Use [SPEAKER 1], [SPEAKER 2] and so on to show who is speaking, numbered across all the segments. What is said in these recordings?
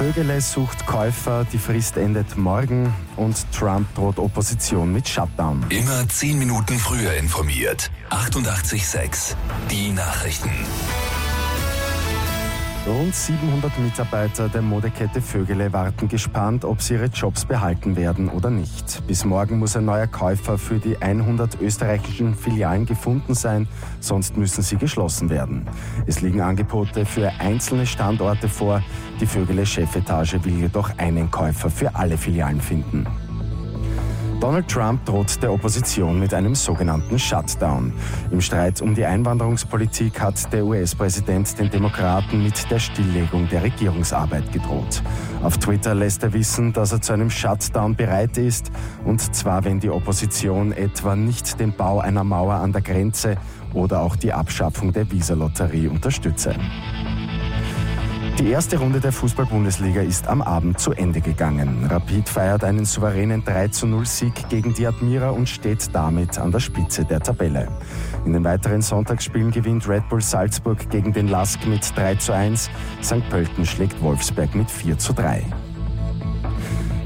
[SPEAKER 1] Vögele sucht Käufer, die Frist endet morgen und Trump droht Opposition mit Shutdown.
[SPEAKER 2] Immer zehn Minuten früher informiert. 88,6. Die Nachrichten.
[SPEAKER 1] Rund 700 Mitarbeiter der Modekette Vögele warten gespannt, ob sie ihre Jobs behalten werden oder nicht. Bis morgen muss ein neuer Käufer für die 100 österreichischen Filialen gefunden sein, sonst müssen sie geschlossen werden. Es liegen Angebote für einzelne Standorte vor. Die Vögele Chefetage will jedoch einen Käufer für alle Filialen finden. Donald Trump droht der Opposition mit einem sogenannten Shutdown. Im Streit um die Einwanderungspolitik hat der US-Präsident den Demokraten mit der Stilllegung der Regierungsarbeit gedroht. Auf Twitter lässt er wissen, dass er zu einem Shutdown bereit ist, und zwar wenn die Opposition etwa nicht den Bau einer Mauer an der Grenze oder auch die Abschaffung der Visalotterie unterstütze. Die erste Runde der Fußball-Bundesliga ist am Abend zu Ende gegangen. Rapid feiert einen souveränen 30 Sieg gegen die Admira und steht damit an der Spitze der Tabelle. In den weiteren Sonntagsspielen gewinnt Red Bull Salzburg gegen den Lask mit 3 zu 1. St. Pölten schlägt Wolfsberg mit 4 zu 3.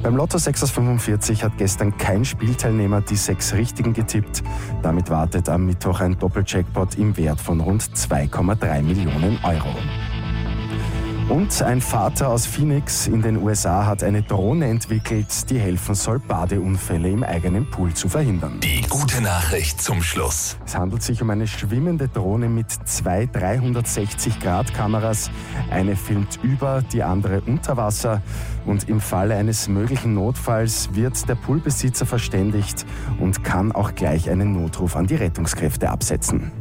[SPEAKER 1] Beim Lotto 6 aus 45 hat gestern kein Spielteilnehmer die sechs Richtigen getippt. Damit wartet am Mittwoch ein Doppeljackpot im Wert von rund 2,3 Millionen Euro. Und ein Vater aus Phoenix in den USA hat eine Drohne entwickelt, die helfen soll, Badeunfälle im eigenen Pool zu verhindern.
[SPEAKER 2] Die gute Nachricht zum Schluss.
[SPEAKER 1] Es handelt sich um eine schwimmende Drohne mit zwei 360-Grad-Kameras. Eine filmt über, die andere unter Wasser. Und im Falle eines möglichen Notfalls wird der Poolbesitzer verständigt und kann auch gleich einen Notruf an die Rettungskräfte absetzen.